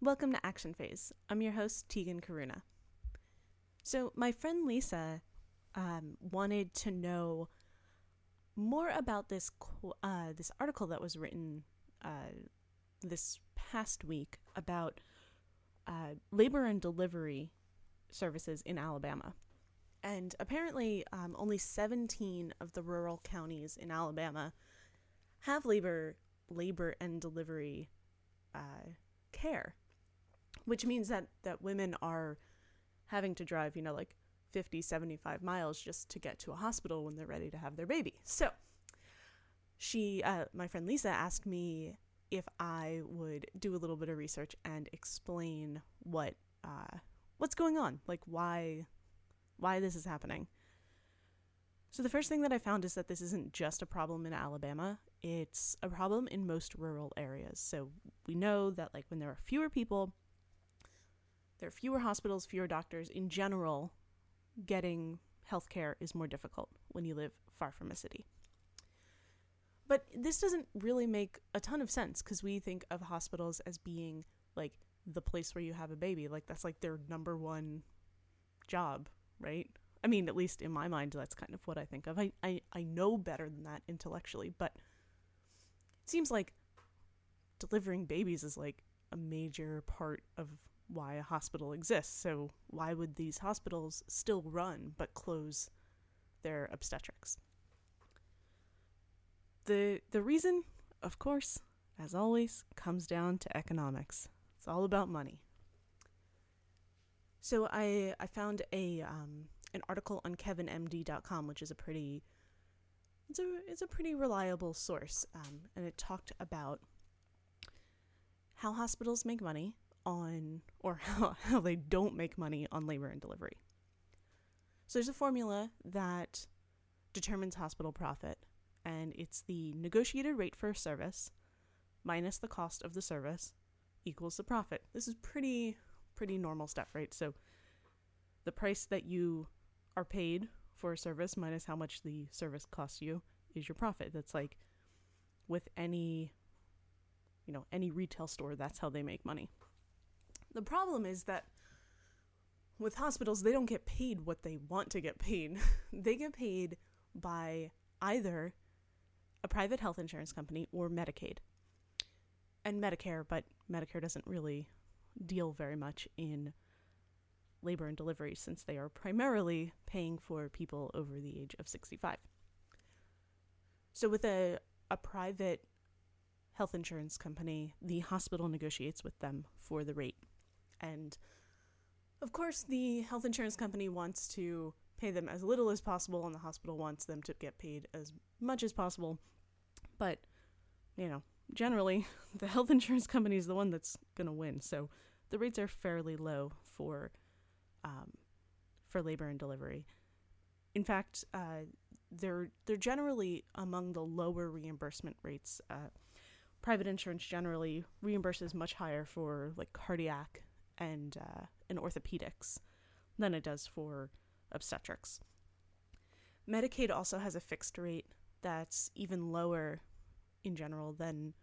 Welcome to Action Phase. I'm your host, Tegan Karuna. So, my friend Lisa um, wanted to know more about this uh, this article that was written uh, this past week about uh, labor and delivery services in Alabama. And apparently, um, only 17 of the rural counties in Alabama have labor labor and delivery uh, care, which means that that women are having to drive, you know, like 50, 75 miles just to get to a hospital when they're ready to have their baby. So, she, uh, my friend Lisa, asked me if I would do a little bit of research and explain what uh, what's going on, like why why this is happening. So the first thing that I found is that this isn't just a problem in Alabama, it's a problem in most rural areas. So we know that like when there are fewer people, there are fewer hospitals, fewer doctors in general, getting healthcare is more difficult when you live far from a city. But this doesn't really make a ton of sense because we think of hospitals as being like the place where you have a baby. Like that's like their number one job, right? I mean, at least in my mind, that's kind of what I think of. I, I, I know better than that intellectually, but it seems like delivering babies is like a major part of why a hospital exists. So why would these hospitals still run but close their obstetrics? The the reason, of course, as always, comes down to economics. It's all about money. So I I found a um, an article on kevinmd.com, which is a pretty it's a it's a pretty reliable source, um, and it talked about how hospitals make money on or how, how they don't make money on labor and delivery. So there's a formula that determines hospital profit, and it's the negotiated rate for a service minus the cost of the service equals the profit. This is pretty pretty normal stuff, right? So the price that you are paid for a service minus how much the service costs you is your profit. That's like with any you know, any retail store, that's how they make money. The problem is that with hospitals, they don't get paid what they want to get paid. they get paid by either a private health insurance company or Medicaid and Medicare, but Medicare doesn't really deal very much in labor and delivery since they are primarily paying for people over the age of 65. So, with a, a private health insurance company, the hospital negotiates with them for the rate. And of course, the health insurance company wants to pay them as little as possible, and the hospital wants them to get paid as much as possible. But, you know, generally, the health insurance company is the one that's going to win. So the rates are fairly low for um, for labor and delivery. In fact, uh, they're they're generally among the lower reimbursement rates. Uh, private insurance generally reimburses much higher for like cardiac and uh, orthopedics than it does for obstetrics. Medicaid also has a fixed rate that's even lower in general than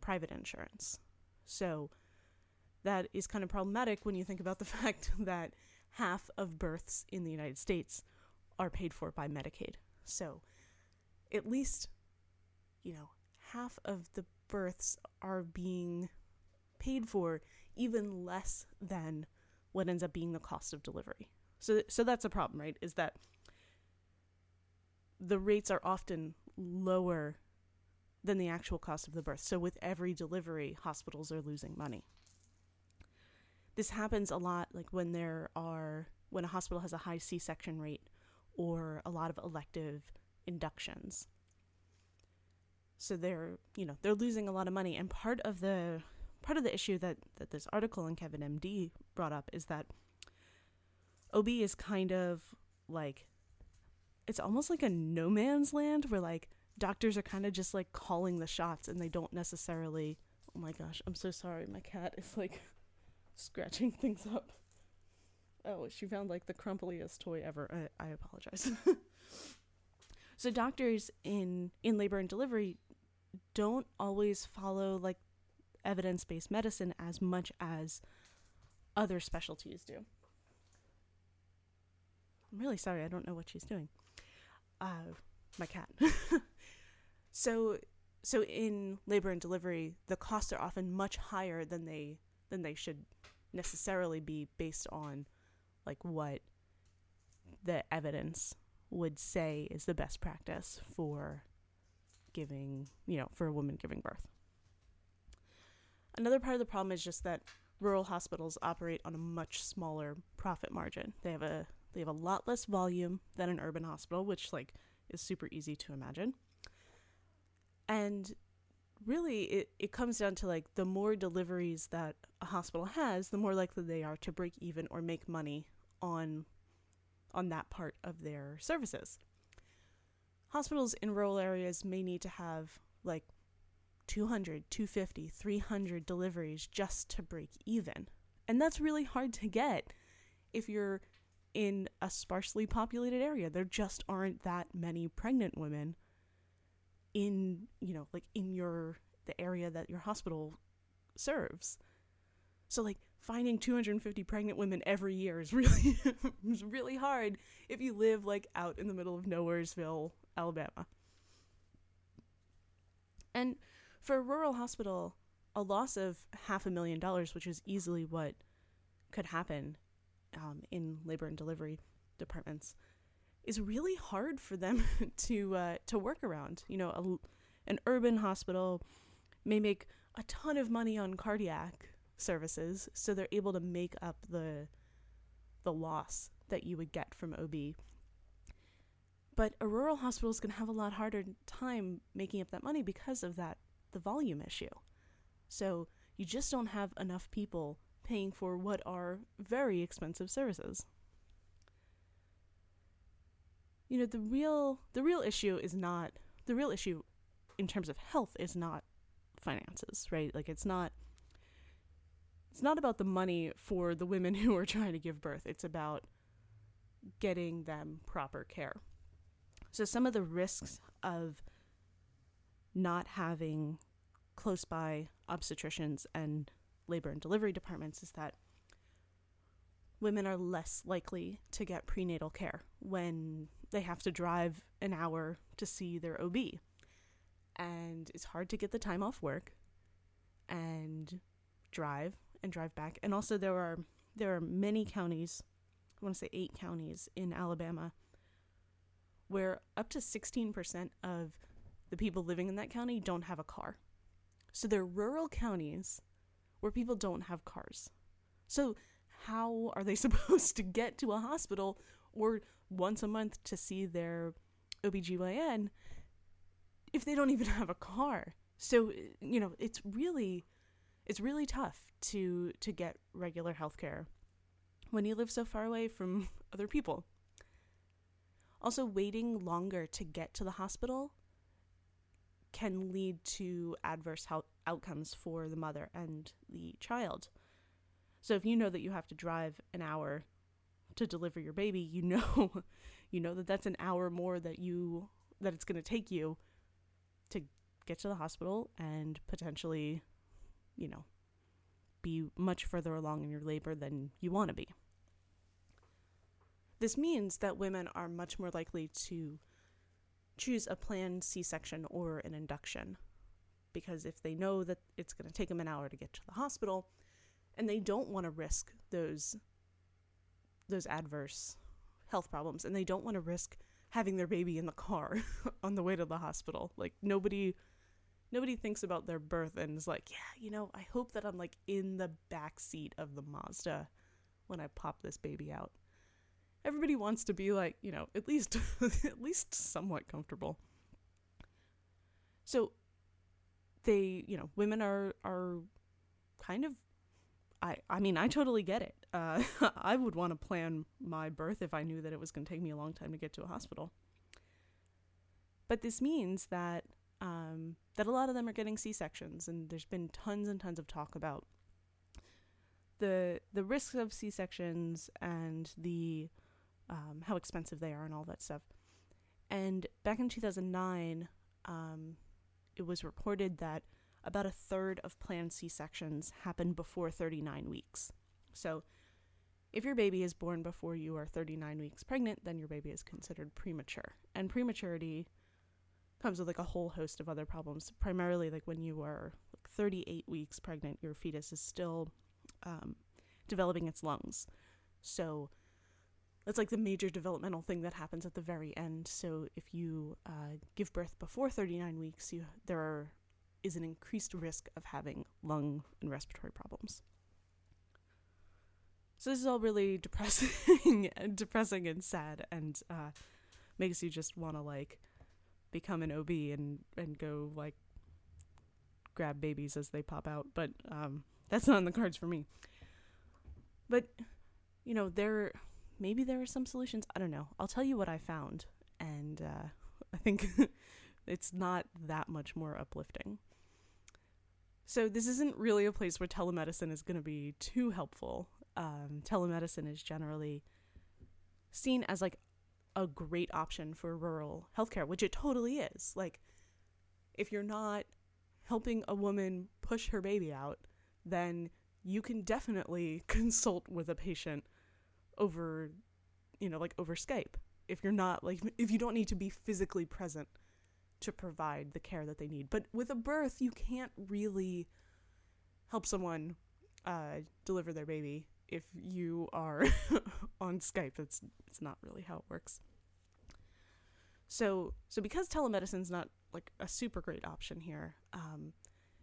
private insurance. So that is kind of problematic when you think about the fact that half of births in the United States are paid for by Medicaid. So at least, you know, half of the births are being paid for even less than what ends up being the cost of delivery. So so that's a problem, right? Is that the rates are often lower than the actual cost of the birth. So with every delivery, hospitals are losing money this happens a lot like when there are when a hospital has a high C-section rate or a lot of elective inductions. So they're, you know, they're losing a lot of money and part of the part of the issue that that this article in Kevin MD brought up is that OB is kind of like it's almost like a no man's land where like doctors are kind of just like calling the shots and they don't necessarily oh my gosh, I'm so sorry. My cat is like scratching things up. Oh, she found like the crumpliest toy ever. I, I apologize. so doctors in in labor and delivery don't always follow like evidence based medicine as much as other specialties do. I'm really sorry, I don't know what she's doing. Uh, my cat. so, so in labor and delivery, the costs are often much higher than they than they should necessarily be based on like what the evidence would say is the best practice for giving, you know, for a woman giving birth. Another part of the problem is just that rural hospitals operate on a much smaller profit margin. They have a they have a lot less volume than an urban hospital, which like is super easy to imagine. And really it, it comes down to like the more deliveries that a hospital has, the more likely they are to break even or make money on on that part of their services. Hospitals in rural areas may need to have like 200, 250, 300 deliveries just to break even. And that's really hard to get if you're in a sparsely populated area. There just aren't that many pregnant women in, you know, like in your the area that your hospital serves. So like finding 250 pregnant women every year is really is really hard if you live like out in the middle of nowheresville, Alabama. And for a rural hospital, a loss of half a million dollars, which is easily what could happen um, in labor and delivery departments, is really hard for them to uh, to work around. You know, a, an urban hospital may make a ton of money on cardiac services, so they're able to make up the the loss that you would get from OB. But a rural hospital is going to have a lot harder time making up that money because of that the volume issue. So you just don't have enough people paying for what are very expensive services. You know, the real the real issue is not the real issue in terms of health is not finances, right? Like it's not it's not about the money for the women who are trying to give birth. It's about getting them proper care. So some of the risks of not having close by obstetricians and labor and delivery departments is that women are less likely to get prenatal care when they have to drive an hour to see their OB. And it's hard to get the time off work and drive and drive back. And also there are there are many counties, I want to say 8 counties in Alabama where up to 16% of the people living in that county don't have a car. So they're rural counties where people don't have cars. So how are they supposed to get to a hospital or once a month to see their OBGYN if they don't even have a car? So you know, it's really it's really tough to to get regular health care when you live so far away from other people. Also, waiting longer to get to the hospital can lead to adverse health outcomes for the mother and the child. So if you know that you have to drive an hour to deliver your baby, you know you know that that's an hour more that you that it's going to take you to get to the hospital and potentially, you know, be much further along in your labor than you want to be. This means that women are much more likely to choose a planned C section or an induction. Because if they know that it's going to take them an hour to get to the hospital, and they don't want to risk those those adverse health problems and they don't want to risk having their baby in the car on the way to the hospital like nobody nobody thinks about their birth and is like yeah you know i hope that i'm like in the back seat of the mazda when i pop this baby out everybody wants to be like, you know, at least at least somewhat comfortable. So they, you know, women are are kind of I I mean, I totally get it. Uh, I would want to plan my birth if I knew that it was going to take me a long time to get to a hospital. But this means that um, that a lot of them are getting C sections, and there's been tons and tons of talk about the the risks of C sections and the um, how expensive they are and all that stuff. And back in 2009, um, it was reported that about a third of planned C sections happen before 39 weeks. So, if your baby is born before you are 39 weeks pregnant, then your baby is considered premature. And prematurity comes with like a whole host of other problems. Primarily, like when you are like 38 weeks pregnant, your fetus is still um, developing its lungs. So that's like the major developmental thing that happens at the very end. So if you uh, give birth before 39 weeks, you there are, is an increased risk of having lung and respiratory problems. So this is all really depressing and depressing and sad and uh, makes you just want to like become an OB and and go like grab babies as they pop out. But um, that's not in the cards for me. But you know there maybe there are some solutions. I don't know. I'll tell you what I found, and uh, I think it's not that much more uplifting. So this isn't really a place where telemedicine is going to be too helpful um, telemedicine is generally seen as like a great option for rural healthcare, which it totally is. Like, if you're not helping a woman push her baby out, then you can definitely consult with a patient over, you know, like over Skype. If you're not, like, if you don't need to be physically present to provide the care that they need. But with a birth, you can't really help someone uh, deliver their baby if you are on Skype. It's it's not really how it works. So so because telemedicine's not like a super great option here, um,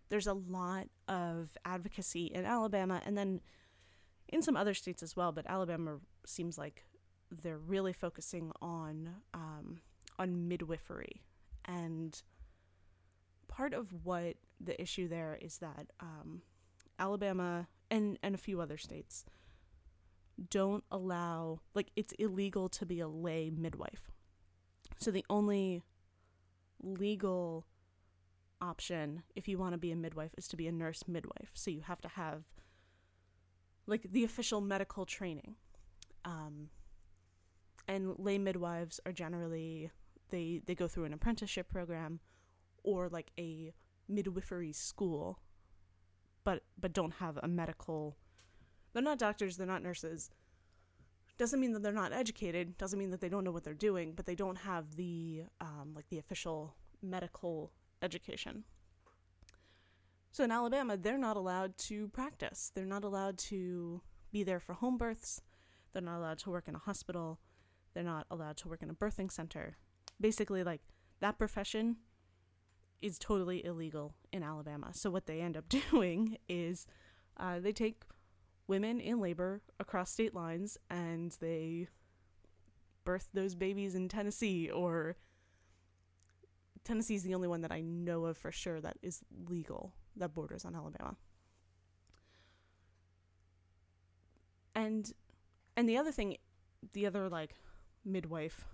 there's a lot of advocacy in Alabama and then in some other states as well. But Alabama seems like they're really focusing on um, on midwifery and part of what the issue there is that um, Alabama and and a few other states don't allow like it's illegal to be a lay midwife. So the only legal option if you want to be a midwife is to be a nurse midwife. So you have to have like the official medical training. Um, and lay midwives are generally they they go through an apprenticeship program or like a midwifery school but but don't have a medical they're not doctors they're not nurses doesn't mean that they're not educated doesn't mean that they don't know what they're doing but they don't have the um, like the official medical education so in alabama they're not allowed to practice. They're not allowed to be there for home births. They're not allowed to work in a hospital. They're not allowed to work in a birthing center. Basically like that profession is totally illegal in Alabama. So what they end up doing is uh, they take women in labor across state lines and they birth those babies in Tennessee or Tennessee is the only one that I know of for sure that is legal that borders on Alabama. And and the other thing the other like midwife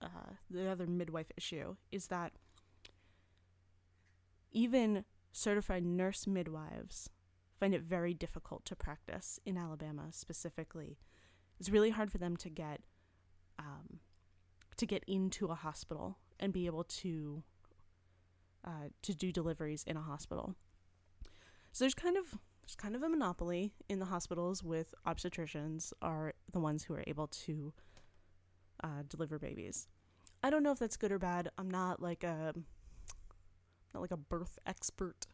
uh, the other midwife issue is that even certified nurse midwives find it very difficult to practice in Alabama specifically. It's really hard for them to get um, to get into a hospital and be able to uh, to do deliveries in a hospital. So there's kind of there's kind of a monopoly in the hospitals with obstetricians are the ones who are able to uh, deliver babies. I don't know if that's good or bad. I'm not like a not like a birth expert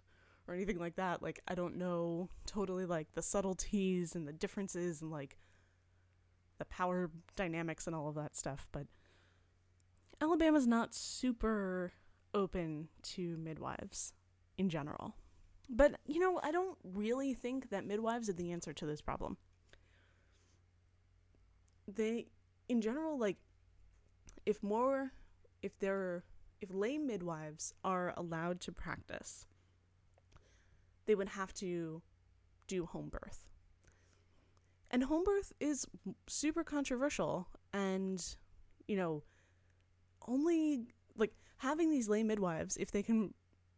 or anything like that. Like I don't know totally like the subtleties and the differences and like the power dynamics and all of that stuff, but Alabama's not super open to midwives in general. But, you know, I don't really think that midwives are the answer to this problem. They, in general, like, if more, if there are, if lay midwives are allowed to practice, they would have to do home birth. And home birth is super controversial and you know only like having these lay midwives if they can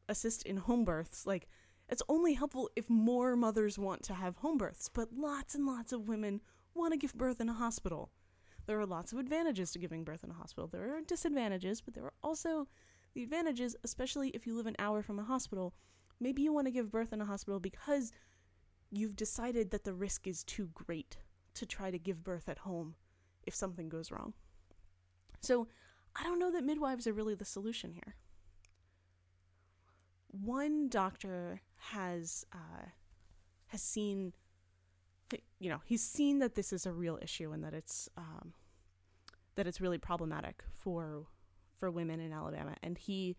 assist in home births like it's only helpful if more mothers want to have home births, but lots and lots of women want to give birth in a hospital. There are lots of advantages to giving birth in a hospital. There are disadvantages, but there are also the advantages, especially if you live an hour from a hospital, maybe you want to give birth in a hospital because you've decided that the risk is too great to try to give birth at home if something goes wrong. So, I don't know that midwives are really the solution here. One doctor has uh, has seen, you know, he's seen that this is a real issue and that it's um, that it's really problematic for for women in Alabama, and he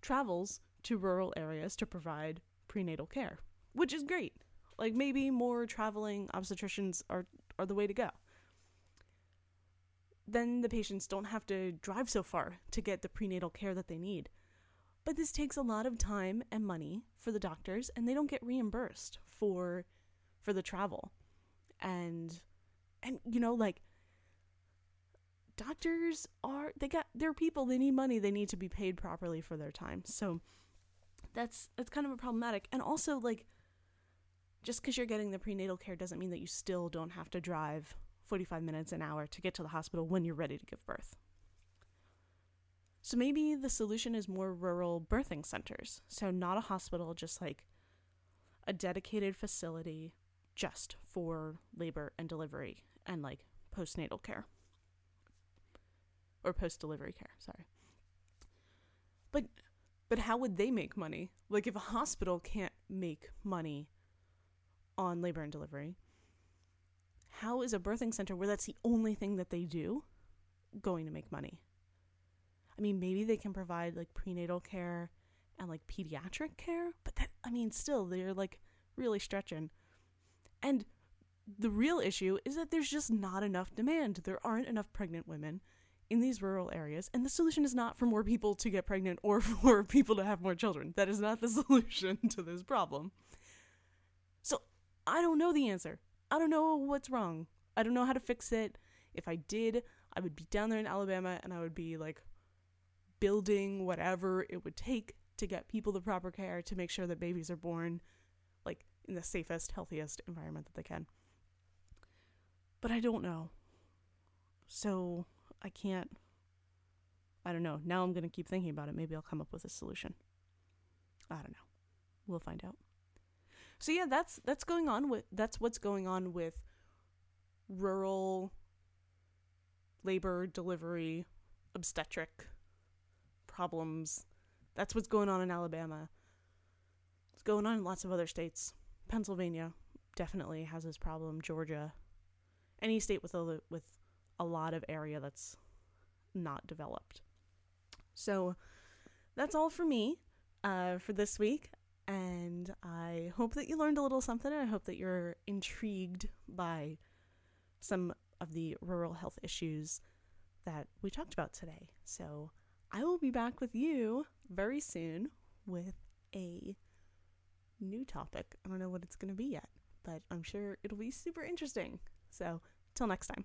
travels to rural areas to provide prenatal care, which is great. Like maybe more traveling obstetricians are are the way to go. Then the patients don't have to drive so far to get the prenatal care that they need. But this takes a lot of time and money for the doctors and they don't get reimbursed for for the travel. And and you know like doctors are they got they're people they need money they need to be paid properly for their time. So that's that's kind of a problematic. And also like just because you're getting the prenatal care doesn't mean that you still don't have to drive 45 minutes an hour to get to the hospital when you're ready to give birth so maybe the solution is more rural birthing centers so not a hospital just like a dedicated facility just for labor and delivery and like postnatal care or post delivery care, sorry. But but how would they make money? Like if a hospital can't make money on labor and delivery, how is a birthing center where that's the only thing that they do going to make money? I mean, maybe they can provide like prenatal care and like pediatric care, but that I mean, still they're like really stretching. And the real issue is that there's just not enough demand. There aren't enough pregnant women in these rural areas. And the solution is not for more people to get pregnant or for people to have more children. That is not the solution to this problem. So I don't know the answer. I don't know what's wrong. I don't know how to fix it. If I did, I would be down there in Alabama and I would be like building whatever it would take to get people the proper care to make sure that babies are born like in the safest, healthiest environment that they can. But I don't know. So I can't. I don't know. Now I'm going to keep thinking about it. Maybe I'll come up with a solution. I don't know. We'll find out. So yeah, that's that's going on with that's what's going on with rural labor delivery obstetric problems. That's what's going on in Alabama. It's going on in lots of other states. Pennsylvania definitely has this problem. Georgia, any state with a with a lot of area that's not developed. So that's all for me uh, for this week. And I hope that you learned a little something. And I hope that you're intrigued by some of the rural health issues that we talked about today. So I will be back with you very soon with a new topic. I don't know what it's going to be yet, but I'm sure it'll be super interesting. So, till next time.